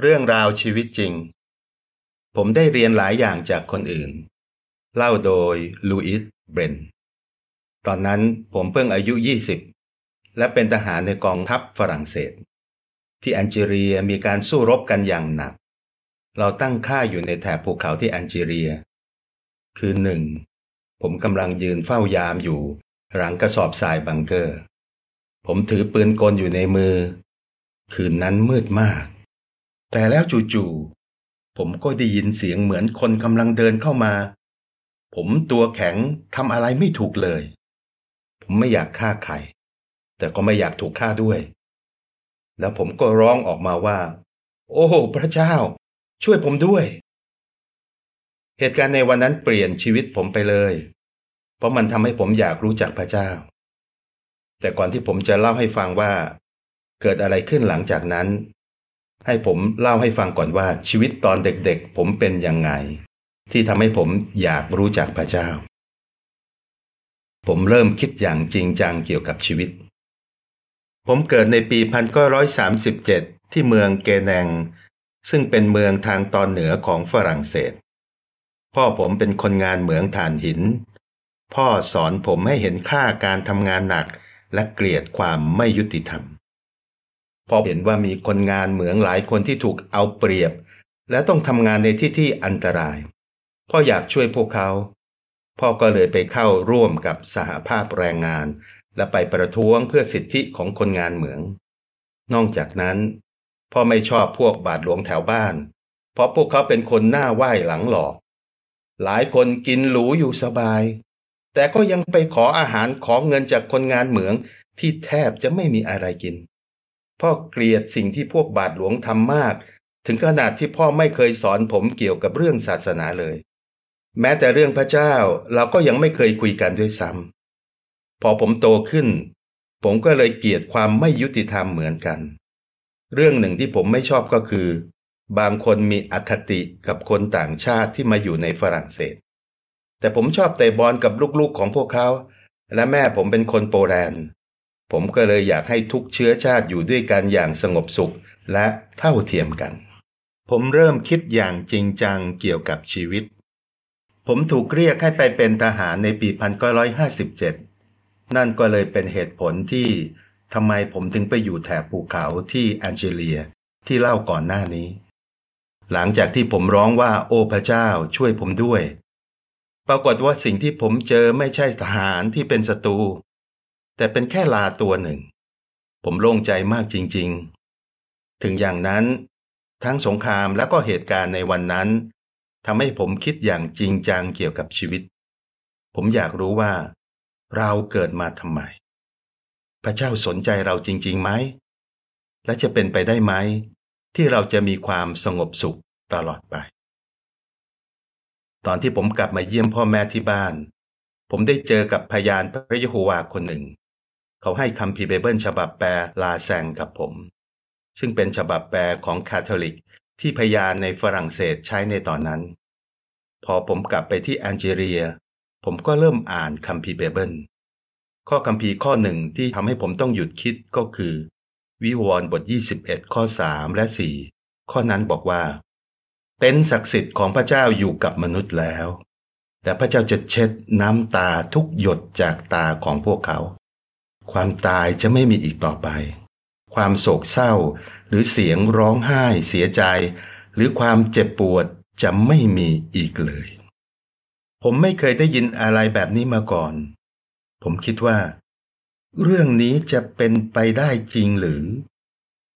เรื่องราวชีวิตจริง ผมได้เรียนหลายอย่างจากคนอื่น เล่าโดยลูอิสเบรนตอนนั้นผมเพิ่งอายุ 20 และเป็นทหารในกองทัพฝรั่งเศส ที่แอนจีเรียมีการสู้รบกันอย่างหนัก เราตั้งค่าอยู่ในแถบภูเขาที่แอนจีเรีย คือหนึ่งผมกำลังยืนเฝ้ายามอยู่ หลังกระสอบทรายบังเกอร์ ผมถือปืนกลอยู่ในมือ คืนนั้นมืดมาก แต่แล้วจู่ๆผมก็ได้ยินเสียงเหมือนคนกำลังเดินเข้ามา ผมตัวแข็งทำอะไรไม่ถูกเลย ผมไม่อยากฆ่าใคร แต่ก็ไม่อยากถูกฆ่าด้วย แล้วผมก็ร้องออกมาว่า โอ้พระเจ้า ช่วยผมด้วย เหตุการณ์ในวันนั้นเปลี่ยนชีวิตผมไปเลย เพราะมันทำให้ผมอยากรู้จักพระเจ้า แต่ก่อนที่ผมจะเล่าให้ฟังว่า เกิดอะไรขึ้นหลังจากนั้น ให้ผมเล่าให้ฟังก่อนว่าชีวิตตอนเด็กๆ ผมเป็นยังไง ที่ทำให้ผมอยากรู้จักพระเจ้า ผมเริ่มคิดอย่างจริงจังเกี่ยวกับชีวิต ผมเกิดในปี 1937 ที่เมืองเกแนง ซึ่งเป็นเมืองทางตอนเหนือของฝรั่งเศส พ่อผมเป็นคนงานเหมืองถ่านหิน พ่อสอนผมให้เห็นค่าการทำงานหนักและเกลียดความไม่ยุติธรรม พ่อเห็นว่ามีคนงานเหมืองหลายคนที่ถูกเอาเปรียบ และต้องทำงานในที่ที่อันตราย พ่ออยากช่วยพวกเขา พ่อก็เลยไปเข้าร่วมกับสหภาพแรงงาน และไปประท้วงเพื่อสิทธิของคนงานเหมือง นอกจากนั้น พ่อไม่ชอบพวกบาทหลวงแถวบ้าน เพราะพวกเขาเป็นคนหน้าไหว้หลังหลอก หลายคนกินหรูอยู่สบาย แต่ก็ยังไปขออาหารขอเงินจากคนงานเหมืองที่แทบจะไม่มีอะไรกิน พ่อเกลียดสิ่งที่พวกบาทหลวงทำมาก ถึงขนาดที่พ่อไม่เคยสอนผมเกี่ยวกับเรื่องศาสนาเลย แม้แต่เรื่องพระเจ้าเราก็ยังไม่เคยคุยกันด้วยซ้ำพอผมโตขึ้น ผมก็เลยเกลียดความไม่ยุติธรรมเหมือนกัน เรื่องหนึ่งที่ผมไม่ชอบก็คือ บางคนมีอคติกับคนต่างชาติที่มาอยู่ในฝรั่งเศส แต่ผมชอบเตะบอลกับลูกๆของพวกเขา และแม่ผมเป็นคนโปแลนด์ ผมก็เลยอยากให้ทุกเชื้อชาติอยู่ด้วยกันอย่างสงบสุขและเท่าเทียมกัน ผมเริ่มคิดอย่างจริงจังเกี่ยวกับชีวิต ผมถูกเรียกให้ไปเป็นทหารในปี 1957 นั่นก็เลยเป็นเหตุผลที่ทำไมผมถึงไปอยู่แถบภูเขาที่แอนเจเลียที่เล่าก่อนหน้านี้ หลังจากที่ผมร้องว่าโอ้พระเจ้าช่วยผมด้วย ปรากฏว่าสิ่งที่ผมเจอไม่ใช่ทหารที่เป็นศัตรู แต่เป็นแค่ลาตัวหนึ่ง ผมโล่งใจมากจริงๆ ถึงอย่างนั้น ทั้งสงครามและก็เหตุการณ์ในวันนั้นทำให้ผมคิดอย่างจริงจังเกี่ยวกับชีวิต ผมอยากรู้ว่า เราเกิดมาทำไม พระเจ้าสนใจเราจริงๆไหม และจะเป็นไปได้ไหม ที่เราจะมีความสงบสุขตลอดไป ตอนที่ผมกลับมาเยี่ยมพ่อแม่ที่บ้าน ผมได้เจอกับพยานพระยะโฮวาคนหนึ่ง เขาให้คำพีเบเบิลฉบับแปลลาแซงกับผม ซึ่งเป็นฉบับแปลของคาทอลิกที่พยานในฝรั่งเศสใช้ในตอนนั้น พอผมกลับไปที่แอนเจเรีย ผมก็เริ่มอ่านคำพีเบเบิลข้อคำพีข้อหนึ่งที่ทำให้ผมต้องหยุดคิดก็คือ วิวรณ์บท 21 ข้อ 3 และ 4 ข้อนั้นบอกว่า เต็นศักดิ์สิทธิ์ของพระเจ้าอยู่กับมนุษย์แล้ว แต่พระเจ้าจะเช็ดน้ำตาทุกหยดจากตาของพวกเขา ความตายจะไม่มีอีกต่อไป ความโศกเศร้า หรือเสียงร้องไห้เสียใจ หรือความเจ็บปวดจะไม่มีอีกเลย ผมไม่เคยได้ยินอะไรแบบนี้มาก่อน ผมคิดว่า เรื่องนี้จะเป็นไปได้จริงหรือ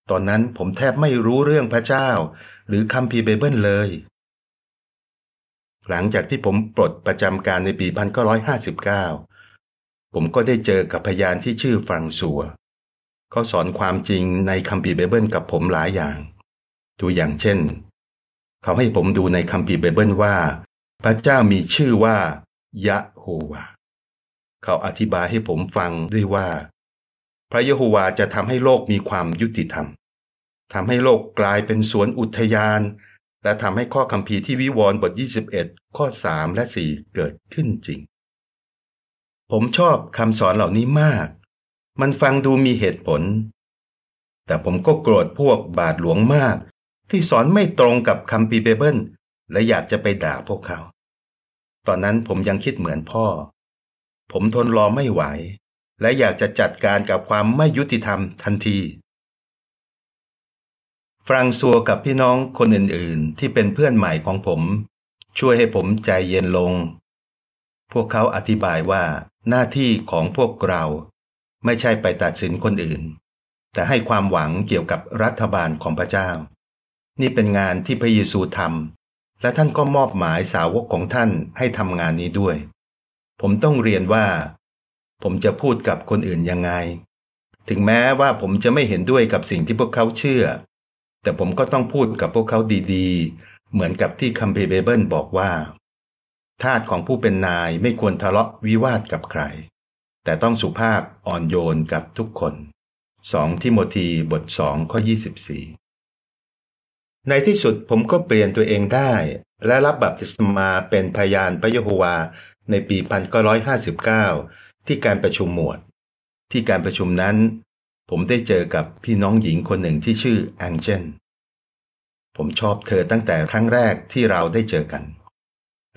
ตอนนั้นผมแทบไม่รู้เรื่องพระเจ้า หรือคัมภีร์ไบเบิลเลย หลังจากที่ผมปลดประจำการในปี 1959 ผมก็ได้เจอกับพยานที่ชื่อฟรังซัวเขาสอนความจริงในคัมภีร์ไบเบิลกับผมหลายอย่าง ตัวอย่างเช่น เขาให้ผมดูในคัมภีร์ไบเบิลว่า พระเจ้ามีชื่อว่ายะโฮวา เขาอธิบายให้ผมฟังด้วยว่า พระยะโฮวาจะทำให้โลกมีความยุติธรรมทำให้โลกกลายเป็นสวนอุทยาน และทำให้ข้อคำพีที่วิวรณ์บท 21 ข้อ 3 และ 4 เกิดขึ้นจริง ผมชอบคำสอนเหล่านี้มาก มันฟังดูมีเหตุผล แต่ผมก็โกรธพวกบาทหลวงมาก ที่สอนไม่ตรงกับคำปีเบเบิลและอยากจะไปด่าพวกเขา ตอนนั้นผมยังคิดเหมือนพ่อ ผมทนรอไม่ไหว และอยากจะจัดการกับความไม่ยุติธรรมทันทีฟรังซัวกับพี่น้องคนอื่นๆ ที่เป็นเพื่อนใหม่ของผม ช่วยให้ผมใจเย็นลง พวกเขาอธิบายว่าหน้าที่ของพวกเรา ไม่ใช่ไปตัดสินคนอื่น แต่ให้ความหวังเกี่ยวกับรัฐบาลของพระเจ้า นี่เป็นงานที่พระเยซูทำและท่านก็มอบหมายสาวกของท่านให้ทำงานนี้ด้วย ผมต้องเรียนว่า ผมจะพูดกับคนอื่นยังไง ถึงแม้ว่าผมจะไม่เห็นด้วยกับสิ่งที่พวกเขาเชื่อ แต่ผมก็ต้องพูดกับพวกเขาดีๆ เหมือนกับที่คัมภีร์เบเบิลบอกว่า ทาสของผู้เป็นนายไม่ควรทะเลาะวิวาทกับใคร แต่ต้องสุภาพอ่อนโยนกับทุกคน2ทิโมธีบทสองข้อ24ในที่สุดผมก็เปลี่ยนตัวเองได้ และรับบัพติศมาเป็นพยานพระเยโฮวาในปี 1959 ที่การประชุมหมวด ที่การประชุมนั้น ผมได้เจอกับพี่น้องหญิงคนหนึ่งที่ชื่อแองเจนผมชอบเธอตั้งแต่ครั้งแรกที่เราได้เจอกัน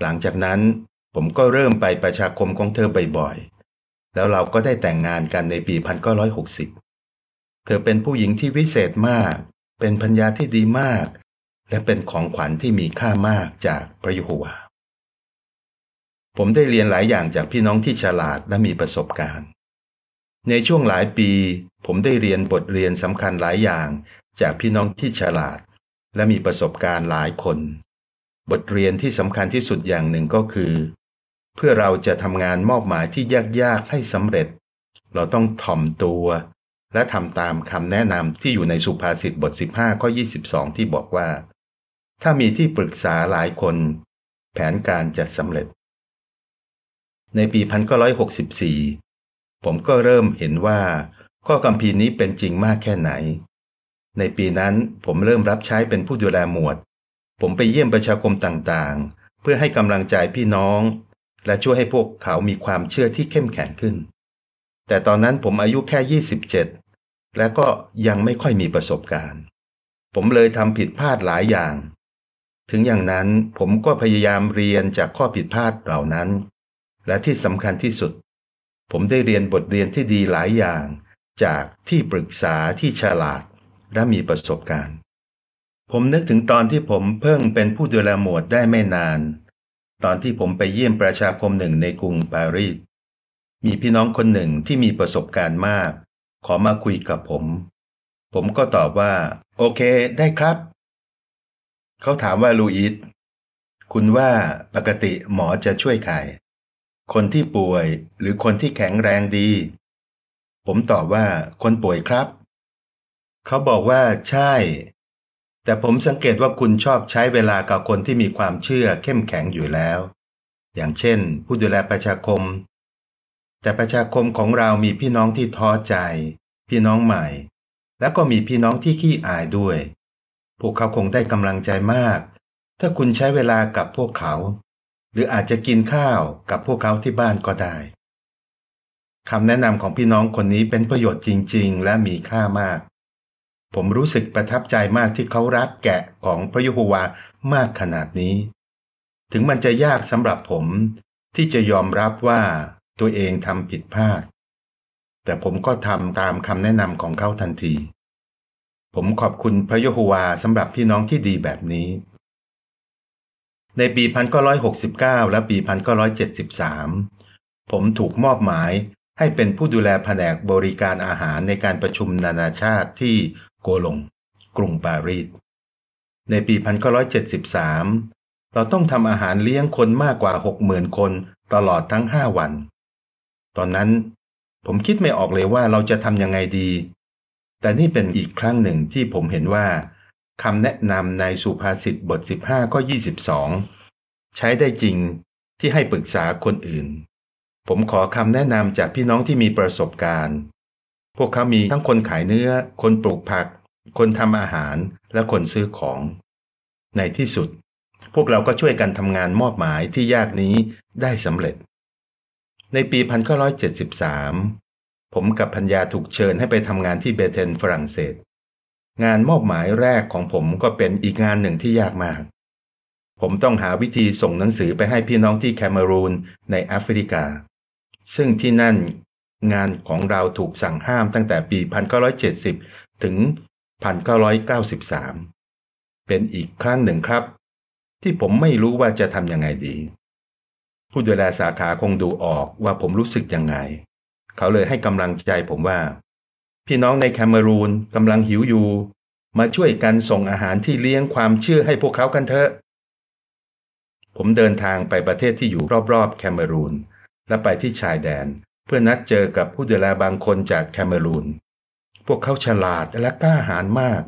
หลังจากนั้นผมก็เริ่มไปประชาคมของเธอบ่อยๆ แล้วเราก็ได้แต่งงานกันในปี 1960 เธอเป็นผู้หญิงที่วิเศษมาก เป็นพัญญาที่ดีมาก และเป็นของขวัญที่มีค่ามากจากพระยุหัวผมได้เรียนหลายอย่างจากพี่น้องที่ฉลาดและมีประสบการณ์ ในช่วงหลายปี ผมได้เรียนบทเรียนสำคัญหลายอย่างจากพี่น้องที่ฉลาด และมีประสบการณ์หลายคน บทเรียนที่สำคัญที่สุดอย่างหนึ่งก็คือ เพื่อเราจะทำงานมอบหมายที่ยากๆให้สำเร็จ เราต้องถ่อมตัว และทำตามคำแนะนำที่อยู่ในสุภาษิตบท 15 ข้อ 22 ที่บอกว่า ถ้ามีที่ปรึกษาหลายคน แผนการจะสำเร็จ ในปี 1964 ผมก็เริ่มเห็นว่า ข้อคำพีนี้เป็นจริงมากแค่ไหน ในปีนั้นผมเริ่มรับใช้เป็นผู้ดูแลหมวด ผมไปเยี่ยมประชาคมต่างๆ เพื่อให้กำลังใจพี่น้อง และช่วยให้พวกเขามีความเชื่อที่เข้มแข็งขึ้น แต่ตอนนั้นผมอายุแค่ 27 และก็ยังไม่ค่อยมีประสบการณ์ ผมเลยทำผิดพลาดหลายอย่าง ถึงอย่างนั้นผมก็พยายามเรียนจากข้อผิดพลาดเหล่านั้น และที่สำคัญที่สุด ผมได้เรียนบทเรียนที่ดีหลายอย่าง จากที่ปรึกษาที่ฉลาดและมีประสบการณ์ ผมนึกถึงตอนที่ผมเพิ่งเป็นผู้ดูแลหมวดได้ไม่นาน ตอนที่ผมไปเยี่ยมประชาคมหนึ่งในกรุงปารีส มีพี่น้องคนหนึ่งที่มีประสบการณ์มาก ขอมาคุยกับผม ผมก็ตอบว่า โอเค ได้ครับ เขาถามว่าลูอิสคุณว่าปกติหมอจะช่วยใคร คนที่ป่วยหรือคนที่แข็งแรงดี ผมตอบว่าคนป่วยครับ เขาบอกว่าใช่ แต่ผมสังเกตว่าคุณชอบใช้เวลากับคนที่มีความเชื่อเข้มแข็งอยู่แล้ว อย่างเช่น ผู้ดูแลประชาคม แต่ประชาคมของเรามีพี่น้องที่ท้อใจ พี่น้องใหม่ แล้วก็มีพี่น้องที่ขี้อายด้วย พวกเขาคงได้กำลังใจมาก ถ้าคุณใช้เวลากับพวกเขา หรืออาจจะกินข้าวกับพวกเขาที่บ้านก็ได้คำแนะนำของพี่น้องคนนี้เป็นประโยชน์จริง ๆ และมีค่ามาก ผมรู้สึกประทับใจมากที่เขารักแกะของพระยุโฮวามากขนาดนี้ ถึงมันจะยากสำหรับผมที่จะยอมรับว่าตัวเองทำผิดพลาด แต่ผมก็ทำตามคำแนะนำของเขาทันที ผมขอบคุณพระยโฮวาสำหรับพี่น้องที่ดีแบบนี้ ในปี 1969 และปี 1973 ผมถูกมอบหมายให้เป็นผู้ดูแลแผนกบริการอาหารในการประชุมนานาชาติที่ โกลง กรุงปารีส ในปี 1973 เราต้องทำอาหารเลี้ยงคนมากกว่า 60,000 คนตลอดทั้ง 5 วัน ตอนนั้นผมคิดไม่ออกเลยว่าเราจะทำยังไงดี แต่นี่เป็นอีกครั้งหนึ่งที่ผมเห็นว่าคำแนะนำในสุภาษิตบท 15 ข้อ 22 ใช้ได้จริงที่ให้ปรึกษาคนอื่น ผมขอคำแนะนำจากพี่น้องที่มีประสบการณ์ พวกเขามีทั้งคนขายเนื้อ คนปลูกผัก คนทำอาหาร และคนซื้อของ ในที่สุด พวกเราก็ช่วยกันทำงานมอบหมายที่ยากนี้ได้สำเร็จ ในปี 1973 ผมกับพัญญาถูกเชิญให้ไปทำงานที่เบเทนฝรั่งเศส งานมอบหมายแรกของผมก็เป็นอีกงานหนึ่งที่ยากมาก ผมต้องหาวิธีส่งหนังสือไปให้พี่น้องที่แคเมรูนในแอฟริกา ซึ่งที่นั่น งานของเราถูกสั่งห้ามตั้งแต่ปี 1970 ถึง 1993 เป็นอีกครั้งหนึ่งครับ ที่ผมไม่รู้ว่าจะทำยังไงดี ผู้ดูแลสาขาคงดูออกว่าผมรู้สึกยังไง เขาเลยให้กำลังใจผมว่า พี่น้องในแคเมรูนกำลังหิวอยู่ มาช่วยกันส่งอาหารที่เลี้ยงความเชื่อให้พวกเขากันเถอะ ผมเดินทางไปประเทศที่อยู่รอบๆแคเมรูนและไปที่ชายแดน เพื่อนัดเจอกับผู้ดูแลบางคนจากแคเมรูน พวกเขาฉลาดและกล้าหาญมาก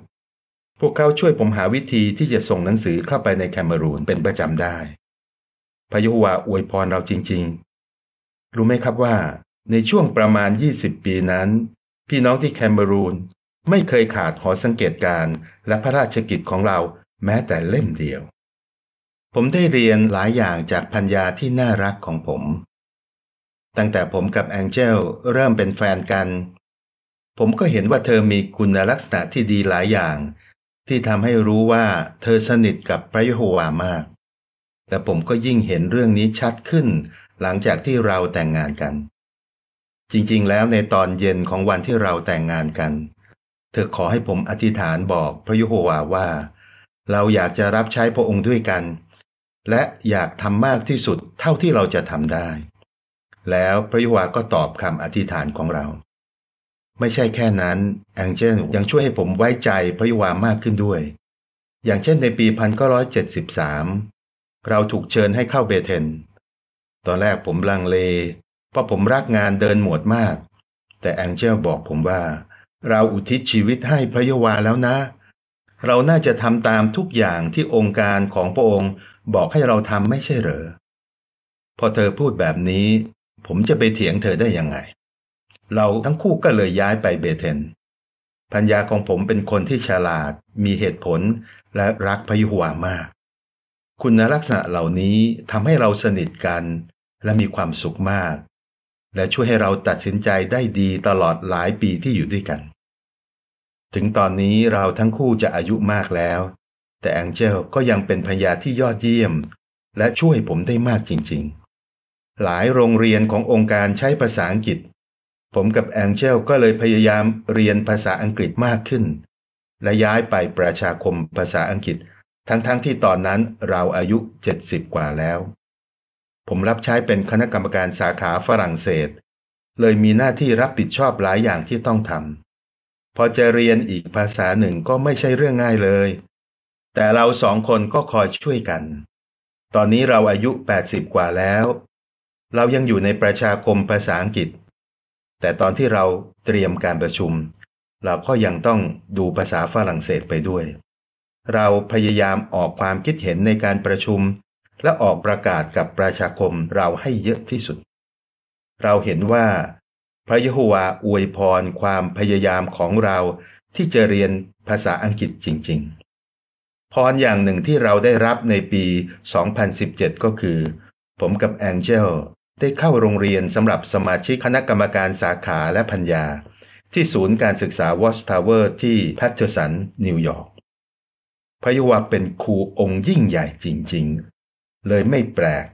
พวกเขาช่วยผมหาวิธีที่จะส่งหนังสือเข้าไปในแคเมรูนเป็นประจำได้พยุวาอวยพรเราจริง ๆ รู้ไหมครับว่า ในช่วงประมาณ 20 ปีนั้น พี่น้องที่แคเมรูนไม่เคยขาดหอสังเกตการและพระราชกิจของเราแม้แต่เล่มเดียว ผมได้เรียนหลายอย่างจากพัญญาที่น่ารักของผม ตั้งแต่ผมกับแองเจลเริ่มเป็นแฟนกัน ผมก็เห็นว่าเธอมีคุณลักษณะที่ดีหลายอย่าง ที่ทำให้รู้ว่าเธอสนิทกับพระยโฮวามากแต่ผมก็ยิ่งเห็นเรื่องนี้ชัดขึ้น หลังจากที่เราแต่งงานกัน จริงๆ แล้วในตอนเย็นของวันที่เราแต่งงานกัน เธอขอให้ผมอธิษฐานบอกพระยโฮวาว่า เราอยากจะรับใช้พระองค์ด้วยกัน และอยากทำมากที่สุดเท่าที่เราจะทำได้ แล้วพระยุวาก็ตอบคำอธิษฐานของเรา ไม่ใช่แค่นั้นแองเจลยังช่วยให้ผมไว้ใจพระยุวามากขึ้นด้วย อย่างเช่นในปี1973 เราถูกเชิญให้เข้าเบเทน ตอนแรกผมลังเล เพราะผมรักงานเดินหมวดมาก แต่แองเจลบอกผมว่า เราอุทิศชีวิตให้พระยวาแล้วนะ เราน่าจะทำตามทุกอย่างที่องค์การของพระองค์บอกให้เราทำไม่ใช่เหรอพอเธอพูดแบบนี้ ผมจะไปเถียงเธอได้ยังไง เราทั้งคู่ก็เลยย้ายไปเบเทนพัญญาของผมเป็นคนที่ฉลาด มีเหตุผลและรักพยุหวามาก คุณลักษณะเหล่านี้ทำให้เราสนิทกัน และมีความสุขมาก และช่วยให้เราตัดสินใจได้ดีตลอดหลายปีที่อยู่ด้วยกัน ถึงตอนนี้เราทั้งคู่จะอายุมากแล้ว แต่แองเจลก็ยังเป็นพญาที่ยอดเยี่ยม และช่วยผมได้มากจริง ๆ หลายโรงเรียนขององค์การใช้ภาษาอังกฤษ ผมกับแองเจลก็เลยพยายามเรียนภาษาอังกฤษมากขึ้น และย้ายไปประชาคมภาษาอังกฤษ ทั้งๆทที่ตอนนั้นเราอายุ70กว่าแล้ว ผมรับใช้เป็นคณะกรรมการสาขาฝรั่งเศส เลยมีหน้าที่รับผิดชอบหลายอย่างที่ต้องทำพอจะเรียนอีกภาษาหนึ่งก็ไม่ใช่เรื่องง่ายเลย แต่เราสองคนก็คอยช่วยกัน ตอนนี้เราอายุ 80 กว่าแล้ว เรายังอยู่ในประชาคมภาษาอังกฤษ แต่ตอนที่เราเตรียมการประชุม เราก็ยังต้องดูภาษาฝรั่งเศสไปด้วย เราพยายามออกความคิดเห็นในการประชุม และออกประกาศกับประชาคมเราให้เยอะที่สุด เราเห็นว่า พระยะโฮวาอวยพรความพยายามของเราที่จะเรียนภาษาอังกฤษจริง ๆ พรอย่างหนึ่งที่เราได้รับในปี 2017 ก็คือ ผมกับแองเจล ได้เข้าโรงเรียนสำหรับสมาชิกคณะกรรมการสาขาและพัญญา ที่ศูนย์การศึกษาวอชทาวเวอร์ที่แพทเทอร์สัน นิวยอร์กพระยะโฮวาเป็นครูองค์ยิ่งใหญ่จริงๆ เลยไม่แปลก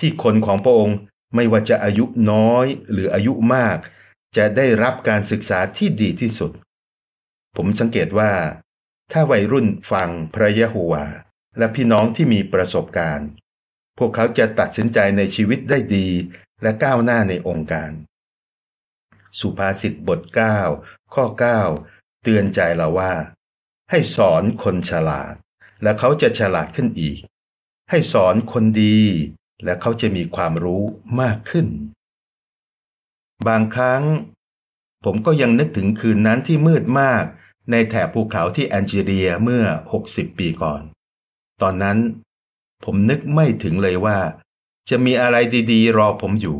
ที่คนของพระองค์ไม่ว่าจะอายุน้อยหรืออายุมาก จะได้รับการศึกษาที่ดีที่สุด ผมสังเกตว่า ถ้าวัยรุ่นฟังพระยะโฮวาและพี่น้องที่มีประสบการณ์ พวกเขาจะตัดสินใจในชีวิตได้ดี และก้าวหน้าในองค์การ สุภาษิตบท 9 ข้อ 9 เตือนใจเราว่า ให้สอนคนฉลาด และเขาจะฉลาดขึ้นอีก ให้สอนคนดี และเขาจะมีความรู้มากขึ้น บางครั้ง ผมก็ยังนึกถึงคืนนั้นที่มืดมากในแถบภูเขาที่แอนจีเรียเมื่อ 60 ปีก่อน ตอนนั้น ผมนึกไม่ถึงเลยว่า จะมีอะไรดีๆ รอผมอยู่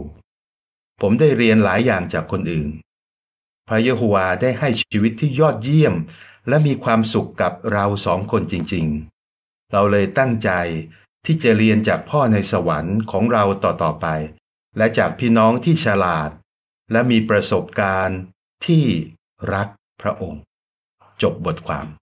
ผมได้เรียนหลายอย่างจากคนอื่น พระเยโฮวาได้ให้ชีวิตที่ยอดเยี่ยม และมีความสุขกับเราสองคนจริงๆ เราเลยตั้งใจที่จะเรียนจากพ่อในสวรรค์ของเราต่อๆไป และจากพี่น้องที่ฉลาด และมีประสบการณ์ที่รักพระองค์ จบบทความ